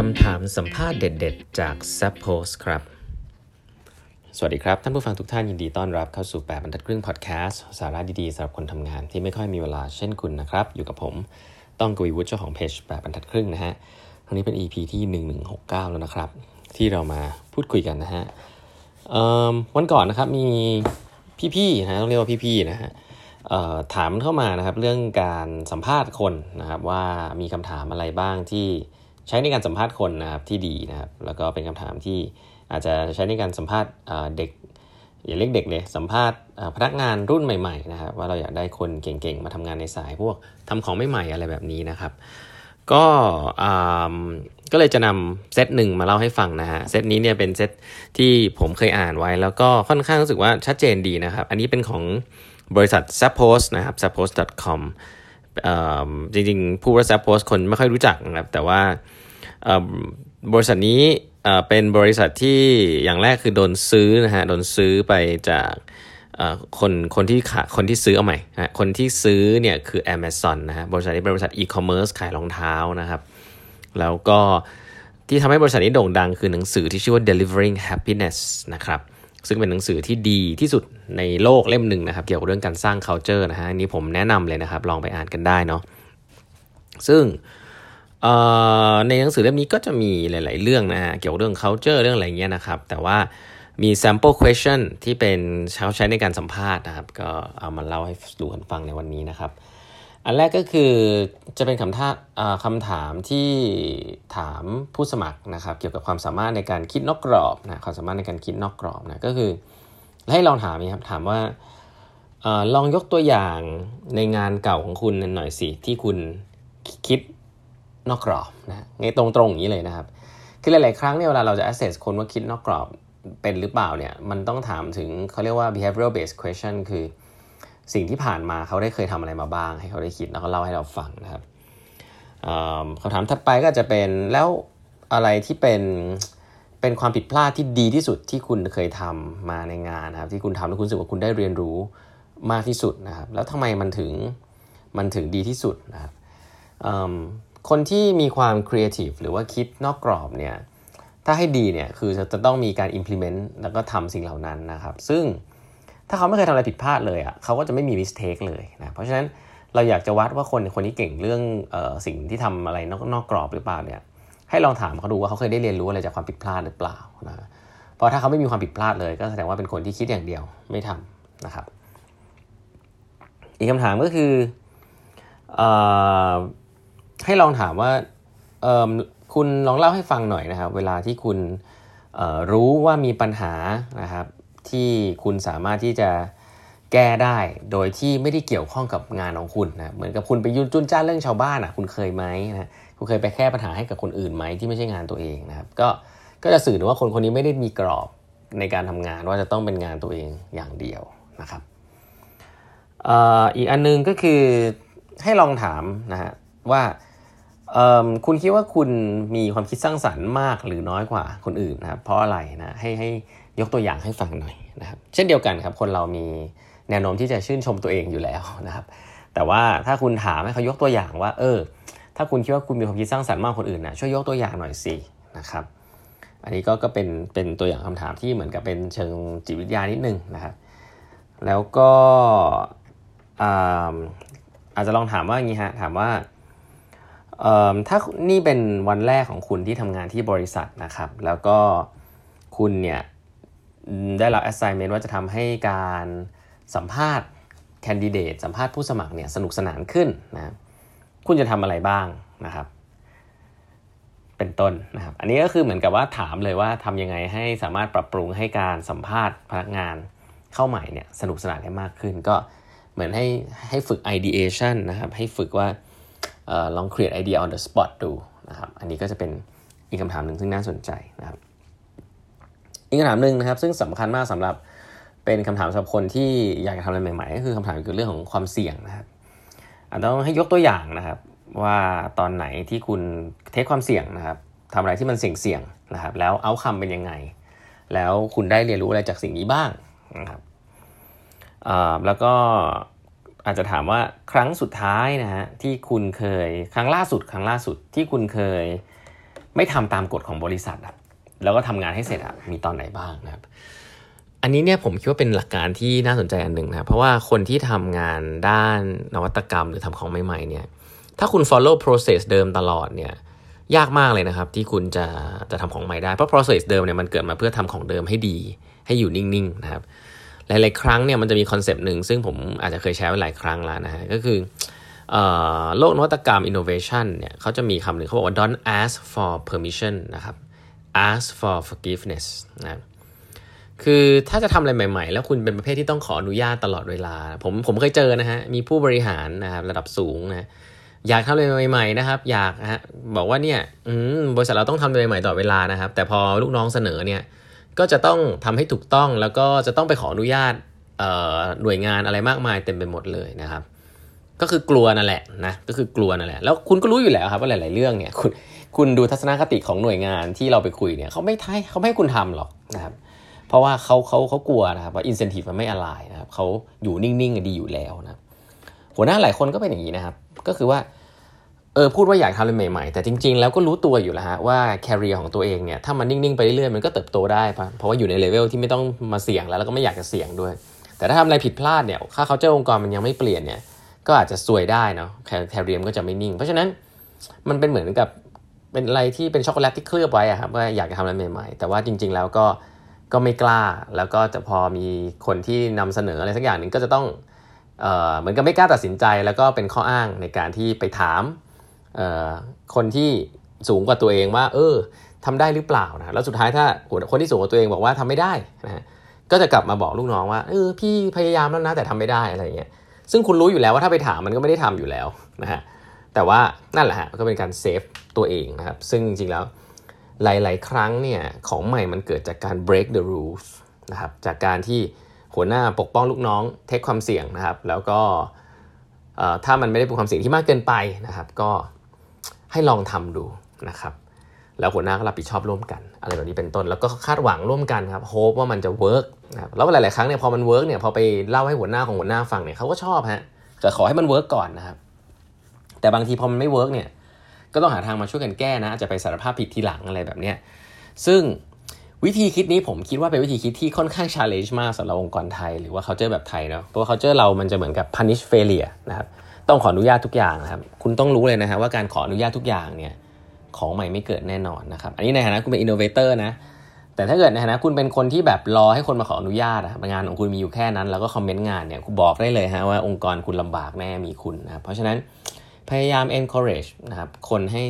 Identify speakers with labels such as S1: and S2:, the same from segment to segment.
S1: คำถามสัมภาษณ์เด็ดๆ จาก s ซ p p o s t ครับ สวัสดีครับ ท่านผู้ฟังทุกท่านยินดีต้อนรับเข้าสู่ 8บรรทัดครึ่งพอดแคสต์สาระดีๆสำหรับคนทำงานที่ไม่ค่อยมีเวลาเช่นคุณนะครับ อยู่กับผม ต้องกวีวุฒิเจ้าของเพจ8บรรทัดครึ่งนะฮะครั้งนี้เป็น EP ที่ 1169 แล้วนะครับ ที่เรามาพูดคุยกันนะฮะวันก่อนนะครับมีพี่ๆนะต้องเรียกว่าพี่ๆนะฮะถามเข้ามานะครับเรื่องการสัมภาษณ์คนนะครับว่ามีคำถามอะไรบ้างที่ ใช้ในการสัมภาษณ์คนนะครับที่ดีนะครับ แล้วก็เป็นคำถามที่อาจจะใช้ในการสัมภาษณ์เด็กอย่าเรียกเด็กเลยสัมภาษณ์พนักงานรุ่นใหม่ๆนะครับว่าเราอยากได้คนเก่งๆ มาทำงานในสายพวกทำของใหม่ๆอะไรแบบนี้นะครับ ก็ก็เลยจะนำเซตหนึ่งมาเล่าให้ฟังนะฮะเซตนี้เนี่ยเป็นเซตที่ผมเคยอ่านไว้ แล้วก็ค่อนข้างรู้สึกว่าชัดเจนดีนะครับ อันนี้เป็นของบริษัท s a p p o s t นะครับ s a p p o s t com จริงๆ ผู้ว่า s a p p o s t คนไม่ค่อยรู้จักนะครับแต่ว่า บริษัทนี้เป็นบริษัทที่อย่างแรกคือโดนซื้อนะฮะโดนซื้อไปจากคนคนที่ขาคนที่ซื้อเอาใหม่นะคนที่ซื้อเนี่ยคือ Amazon นะฮะบริษัทนี้เป็นบริษัทอีคอมเมิร์ซขายรองเท้านะครับ แล้วก็ที่ทำให้บริษัทนี้โด่งดังคือหนังสือที่ชื่อว่า delivering happiness นะครับซึ่งเป็นหนังสือที่ดีที่สุดในโลกเล่มหนึ่งนะครับ เกี่ยวกับเรื่องการสร้าง culture นะฮะนี้ผมแนะนำเลยนะครับ ลองไปอ่านกันได้เนาะซึ่ง ในหนังสือเล่มนี้ก็จะมีหลาย ๆ เรื่องนะฮะเกี่ยวกับเรื่อง culture เรื่องอะไรเงี้ยนะครับ แต่ว่ามี sample question ที่เป็นเช้าใช้ในการสัมภาษณ์นะครับ ก็เอามาเล่าให้ดูกันฟังในวันนี้นะครับ อันแรกก็คือจะเป็นคำถามคำถามที่ถามผู้สมัครนะครับ เกี่ยวกับความสามารถในการคิดนอกกรอบนะความสามารถในการคิดนอกกรอบนะก็คือ ให้ลองถามนีครับถามว่าอลองยกตัวอย่างในงานเก่าของคุณหน่อยสิที่คุณคิด นอกกรอบนะไงตรงๆอย่างนี้เลยนะครับ คือหลายๆครั้งเนี่ยเวลาเราจะ assess คนว่าคิดนอกกรอบเป็นหรือเปล่าเนี่ยมันต้องถามถึงเขาเรียกว่า behavioral based question คือสิ่งที่ผ่านมาเขาได้เคยทำอะไรมาบ้าง ให้เขาได้คิดแล้วก็เล่าให้เราฟังนะครับคำถามถัดไปก็จะเป็นแล้วอะไรที่เป็นเป็นความผิดพลาดที่ดีที่สุดที่คุณเคยทำมาในงานนะครับ ที่คุณทำแล้วคุณรู้สึกว่าคุณได้เรียนรู้มากที่สุดนะครับ แล้วทำไมมันถึงมันถึงดีที่สุดนะครับ คนที่มีความครีเอทีฟหรือว่าคิดนอกกรอบเนี่ยถ้าให้ดีเนี่ยคือจะต้องมีการ implement แล้วก็ทำสิ่งเหล่านั้นนะครับ ซึ่งถ้าเขาไม่เคยทำอะไรผิดพลาดเลยอะ่ะเขาก็จะไม่มี mistake เลยนะเพราะฉะนั้นเราอยากจะวัดว่าคนคนนี้เก่งเรื่องออสิ่งที่ทำอะไรนอกนอกกรอบหรือเปล่าเนี่ยให้ลองถามเขาดูว่าเขาเคยได้เรียนรู้อะไรจากความผิดพลาดหรือเปล่านะเพราะถ้าเขาไม่มีความผิดพลาดเลย ก็แสดงว่าเป็นคนที่คิดอย่างเดียวไม่ทำนะครับ อีกคำถามก็คืออ ให้ลองถามว่าคุณลองเล่าให้ฟังหน่อยนะครับ เวลาที่คุณรู้ว่ามีปัญหานะครับที่คุณสามารถที่จะแก้ได้โดยที่ไม่ได้เกี่ยวข้องกับงานของคุณนะเหมือนกับคุณไปยุ่นจุนจ้าเรื่องชาวบ้านอะคุณเคยไหมนะคุณเคยไปแก้ปัญหาให้กับคนอื่นไหมที่ไม่ใช่งานตัวเองนะครับ ก็ก็จะสื่อว่าคนคนนี้ไม่ได้มีกรอบในการทำงานว่าจะต้องเป็นงานตัวเองอย่างเดียวนะครับอีกอันนึงก็คือให้ลองถามนะฮะ ว่าคุณคิดว่าคุณมีความคิดสร้างสรรค์มากหรือน้อยกว่าคนอื่นนะครับเพราะอะไรนะให้ให้ยกตัวอย่างให้ฟังหน่อยนะครับ เช่นเดียวกันครับ คนเรามีแนวโน้มที่จะชื่นชมตัวเองอยู่แล้วนะครับ แต่ว่าถ้าคุณถามให้เขายกตัวอย่างว่า เออ ถ้าคุณคิดว่าคุณมีความคิดสร้างสรรค์มากคนอื่นนะช่วยยกตัวอย่างหน่อยสินะครับ อันนี้ก็ก็เป็นเป็นตัวอย่างคำถามที่เหมือนกับเป็นเชิงจิตวิทยานิดนึงนะครับ แล้วก็อาจจะลองถามว่าอย่างนี้ฮะถามว่า ถ้านี่เป็นวันแรกของคุณที่ทำงานที่บริษัทนะครับ แล้วก็คุณเนี่ยได้รับ assignment ว่าจะทำให้การสัมภาษณ์แคนดิเดตสัมภาษณ์ผู้สมัครเนี่ยสนุกสนานขึ้นนะคุณจะทำอะไรบ้างนะครับ เป็นต้นนะครับ อันนี้ก็คือเหมือนกับว่าถามเลยว่าทำยังไงให้สามารถปรับปรุงให้การสัมภาษณ์พนักงานเข้าใหม่เนี่ยสนุกสนานได้มากขึ้น ก็เหมือนให้ให้ฝึก ideation นะครับ ให้ฝึกว่า ลอง create idea on the spot ดูนะครับอันนี้ก็จะเป็นอีกคำถามหนึ่งซึ่งน่าสนใจนะครับอีกคำถามหนึ่งนะครับ ซึ่งสำคัญมากสำหรับเป็นคำถามสำหรับคนที่อยากจะทำอะไรใหม่ๆ ก็คือคำถามเกี่ยวกับเรื่องของความเสี่ยงนะครับอาจจะต้องให้ยกตัวอย่างนะครับ ว่าตอนไหนที่คุณเทคความเสี่ยงนะครับทำอะไรที่มันเสี่ยงๆนะครับ แล้วเอาคำเป็นยังไง แล้วคุณได้เรียนรู้อะไรจากสิ่งนี้บ้างนะครับแล้วก็ อาจจะถามว่าครั้งสุดท้ายนะฮะที่คุณเคยครั้งล่าสุด ครั้งล่าสุดที่คุณเคย ไม่ทำตามกฎของบริษัทอะแล้วก็ทำงานให้เสร็จอะมีตอนไหนบ้างนะครับ อันนี้เนี่ยผมคิดว่าเป็นหลักการที่น่าสนใจอันหนึ่งนะเพราะว่าคนที่ทำงานด้านนวัตกรรมหรือทำของใหม่ๆเนี่ยถ้าคุณ follow process เดิมตลอดเนี่ยยากมากเลยนะครับ ที่คุณจะจะทำของใหม่ได้ เพราะ process เดิมเนี่ยมันเกิดมาเพื่อทำของเดิมให้ดี ให้อยู่นิ่งๆนะครับ หลาย ๆ ครั้งเนี่ยมันจะมีคอนเซปต์หนึ่งซึ่งผมอาจจะเคยแชร์ไว้หลายครั้งแล้วนะฮะก็คือโลกนวัตกรรม innovation เนี่ยเขาจะมีคำหนึ่งเขาบอกว่า don't ask for permission นะครับ ask for forgiveness นะคือถ้าจะทำอะไรใหม่ ๆ แล้วคุณเป็นประเภทที่ต้องขออนุญาตตลอดเวลา ผมผมเคยเจอนะฮะ มีผู้บริหารนะครับระดับสูงนะอยากทำอะไรใหม่ๆนะครับ อยากฮะบอกว่าเนี่ยบริษัทเราต้องทำอะไรใหม่ตลอดเวลานะครับ แต่พอลูกน้องเสนอเนี่ย ก็จะต้องทำให้ถูกต้องแล้วก็จะต้องไปขออนุญาตหน่วยงานอะไรมากมายเต็มไปหมดเลยนะครับ ก็คือกลัวนั่นแหละนะก็คือกลัวนั่นแหละแล้วคุณก็รู้อยู่แล้วครับว่าหลาย ๆเรื่องเนี่ยคุณคุณดูทัศนคติของหน่วยงานที่เราไปคุยเนี่ยเขาไม่ท้เขาไม่ให้คุณทำหรอกนะครับ เพราะว่าเขาเขาเขากลัวนะครับว่าอินเซนティブมันไม่อะไรนะครับเขาอยู่นิ่งๆดีอยู่แล้วนะหัวหน้าหลายคนก็เป็นอย่างนี้นะครับ ก็คือว่า เออพูดว่าอยากทำอะไรใหม่ๆ แต่จริงๆ แล้วก็รู้ตัวอยู่แล้วฮะว่า career ของตัวเองเนี่ยถ้ามันนิ่งๆ ไปเรื่อยๆ มันก็เติบโตได้ปะเพราะว่าอยู่ในเลเวลที่ไม่ต้องมาเสี่ยงแล้วแล้วก็ไม่อยากจะเสี่ยงด้วย แต่ถ้าทำอะไรผิดพลาดเนี่ยค่าเขาเจ้าองค์กรมันยังไม่เปลี่ยนเนี่ยก็อาจจะซวยได้เนาะ career ก็จะไม่นิ่ง เพราะฉะนั้นมันเป็นเหมือนกับเป็นอะไรที่เป็นช็อกโกแลตที่เคลือบไว้อะครับว่าอยากจะทำอะไรใหม่ๆ แต่ว่าจริง ๆ แล้วก็ก็ไม่กล้า แล้วก็จะพอมีคนที่นำเสนออะไรสักอย่างหนึ่งก็จะต้องเเหมือนกับไม่กล้าตัดสินใจ แล้วก็เป็นข้ออ้างในการที่ไปถาม คนที่สูงกว่าตัวเองว่าเออทำได้หรือเปล่านะแล้วสุดท้ายถ้าคนที่สูงกว่าตัวเองบอกว่าทำไม่ได้นะก็จะกลับมาบอกลูกน้องว่าเออพี่พยายามแล้วนะแต่ทำไม่ได้อะไรเงี้ยซึ่งคุณรู้อยู่แล้วว่าถ้าไปถามมันก็ไม่ได้ทำอยู่แล้วนะฮะแต่ว่านั่นแหละฮะก็เป็นการเซฟตัวเองนะครับซึ่งจริงๆแล้วหลาย ๆ ครั้งเนี่ยของใหม่มันเกิดจากการ break the rules นะครับจากการที่หัวหน้าปกป้องลูกน้อง take ความเสี่ยงนะครับ แล้วก็ถ้ามันไม่ได้เป็นความเสี่ยงที่มากเกินไปนะครับ ก็ ให้ลองทำดูนะครับ แล้วหัวหน้าก็รับผิดชอบร่วมกัน อะไรแบบนี้เป็นต้น แล้วก็คาดหวังร่วมกันครับ hope ว่ามันจะ work นะครับแล้วหลาย ๆ ครั้งเนี่ยพอมัน work เนี่ยพอไปเล่าให้หัวหน้าของหัวหน้าฟังเนี่ยเขาก็ชอบฮะแต่ขอให้มัน work ก่อนนะครับ แต่บางทีพอมันไม่ work เนี่ย ก็ต้องหาทางมาช่วยกันแก้นะ จะไปสารภาพผิดทีหลังอะไรแบบเนี้ย ซึ่งวิธีคิดนี้ผมคิดว่าเป็นวิธีคิดที่ค่อนข้าง challenge มากสำหรับองค์กรไทย หรือว่าเขาเจอแบบไทยเนาะเพราะว่าเขาเจอเรามันจะเหมือนกับ punish failure นะครับ ต้องขออนุญาตทุกอย่างนะครับ คุณต้องรู้เลยนะฮะว่าการขออนุญาตทุกอย่างเนี่ยของใหม่ไม่เกิดแน่นอนนะครับ อันนี้ในฐานะคุณเป็น innovator นะ แต่ถ้าเกิดในฐานะคุณเป็นคนที่แบบรอให้คนมาขออนุญาตอะงานของคุณมีอยู่แค่นั้น แล้วก็คอมเมนต์งานเนี่ยคุณบอกได้เลยฮะว่าองค์กรคุณลำบากแน่มีคุณนะเพราะฉะนั้นพยายาม encourage นะครับคนให้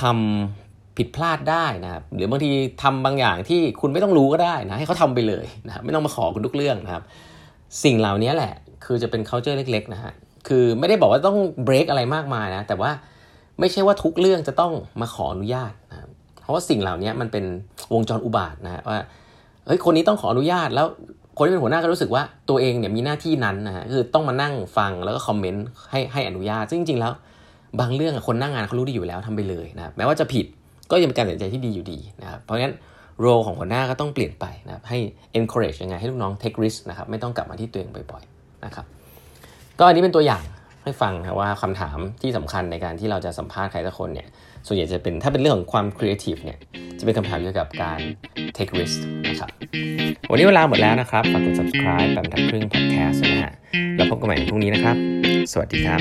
S1: ทำผิดพลาดได้นะครับหรือบางทีทำบางอย่างที่คุณไม่ต้องรู้ก็ได้นะให้เขาทาไปเลยนะครับไม่ต้องมาขอคุณทุกเรื่องนะครับ สิ่งเหล่านี้แหละ คือจะเป็น culture เล็กๆนะฮะ คือไม่ได้บอกว่าต้องเบรกอะไรมากมายนะ แต่ว่าไม่ใช่ว่าทุกเรื่องจะต้องมาขออนุญาตนะเพราะว่าสิ่งเหล่านี้มันเป็นวงจรอุบาทนะว่าเฮ้ยคนนี้ต้องขออนุญาตแล้วคนที่เป็นหัวหน้าก็รู้สึกว่าตัวเองเนี่ยมีหน้าที่นั้นนะฮะคือต้องมานั่งฟังแล้วก็คอมเมนต์ให้ให้อนุญาตซึ่งจริงๆแล้ว บางเรื่องคนหน้างานเขารู้ดีอยู่แล้วทำไปเลยนะแม้ว่าจะผิดก็ยังเป็นการตัดสินใจที่ดีอยู่ดีนะครับเพราะงั้น role ของหัวหน้าก็ต้องเปลี่ยนไปนะให้ encourage ยังไงให้ลูกน้อง take risk นะครับไม่ต้องกลับมาที่ตัวเองบ่อยๆนะครับ ก็อันนี้เป็นตัวอย่างให้ฟังนะว่าคำถามที่สำคัญในการที่เราจะสัมภาษณ์ใครสักคนเนี่ยส่วนใหญ่จะเป็นถ้าเป็นเรื่องของความครีเอทีฟเนี่ยจะเป็นคำถามเกี่ยวกับการ take risk นะครับ วันนี้เวลาหมดแล้วนะครับฝากกด subscribe แปดบรรทัดครึ่ง podcast นะฮะแล้วพบกันใหม่ในพรุ่งนี้นะครับ สวัสดีครับ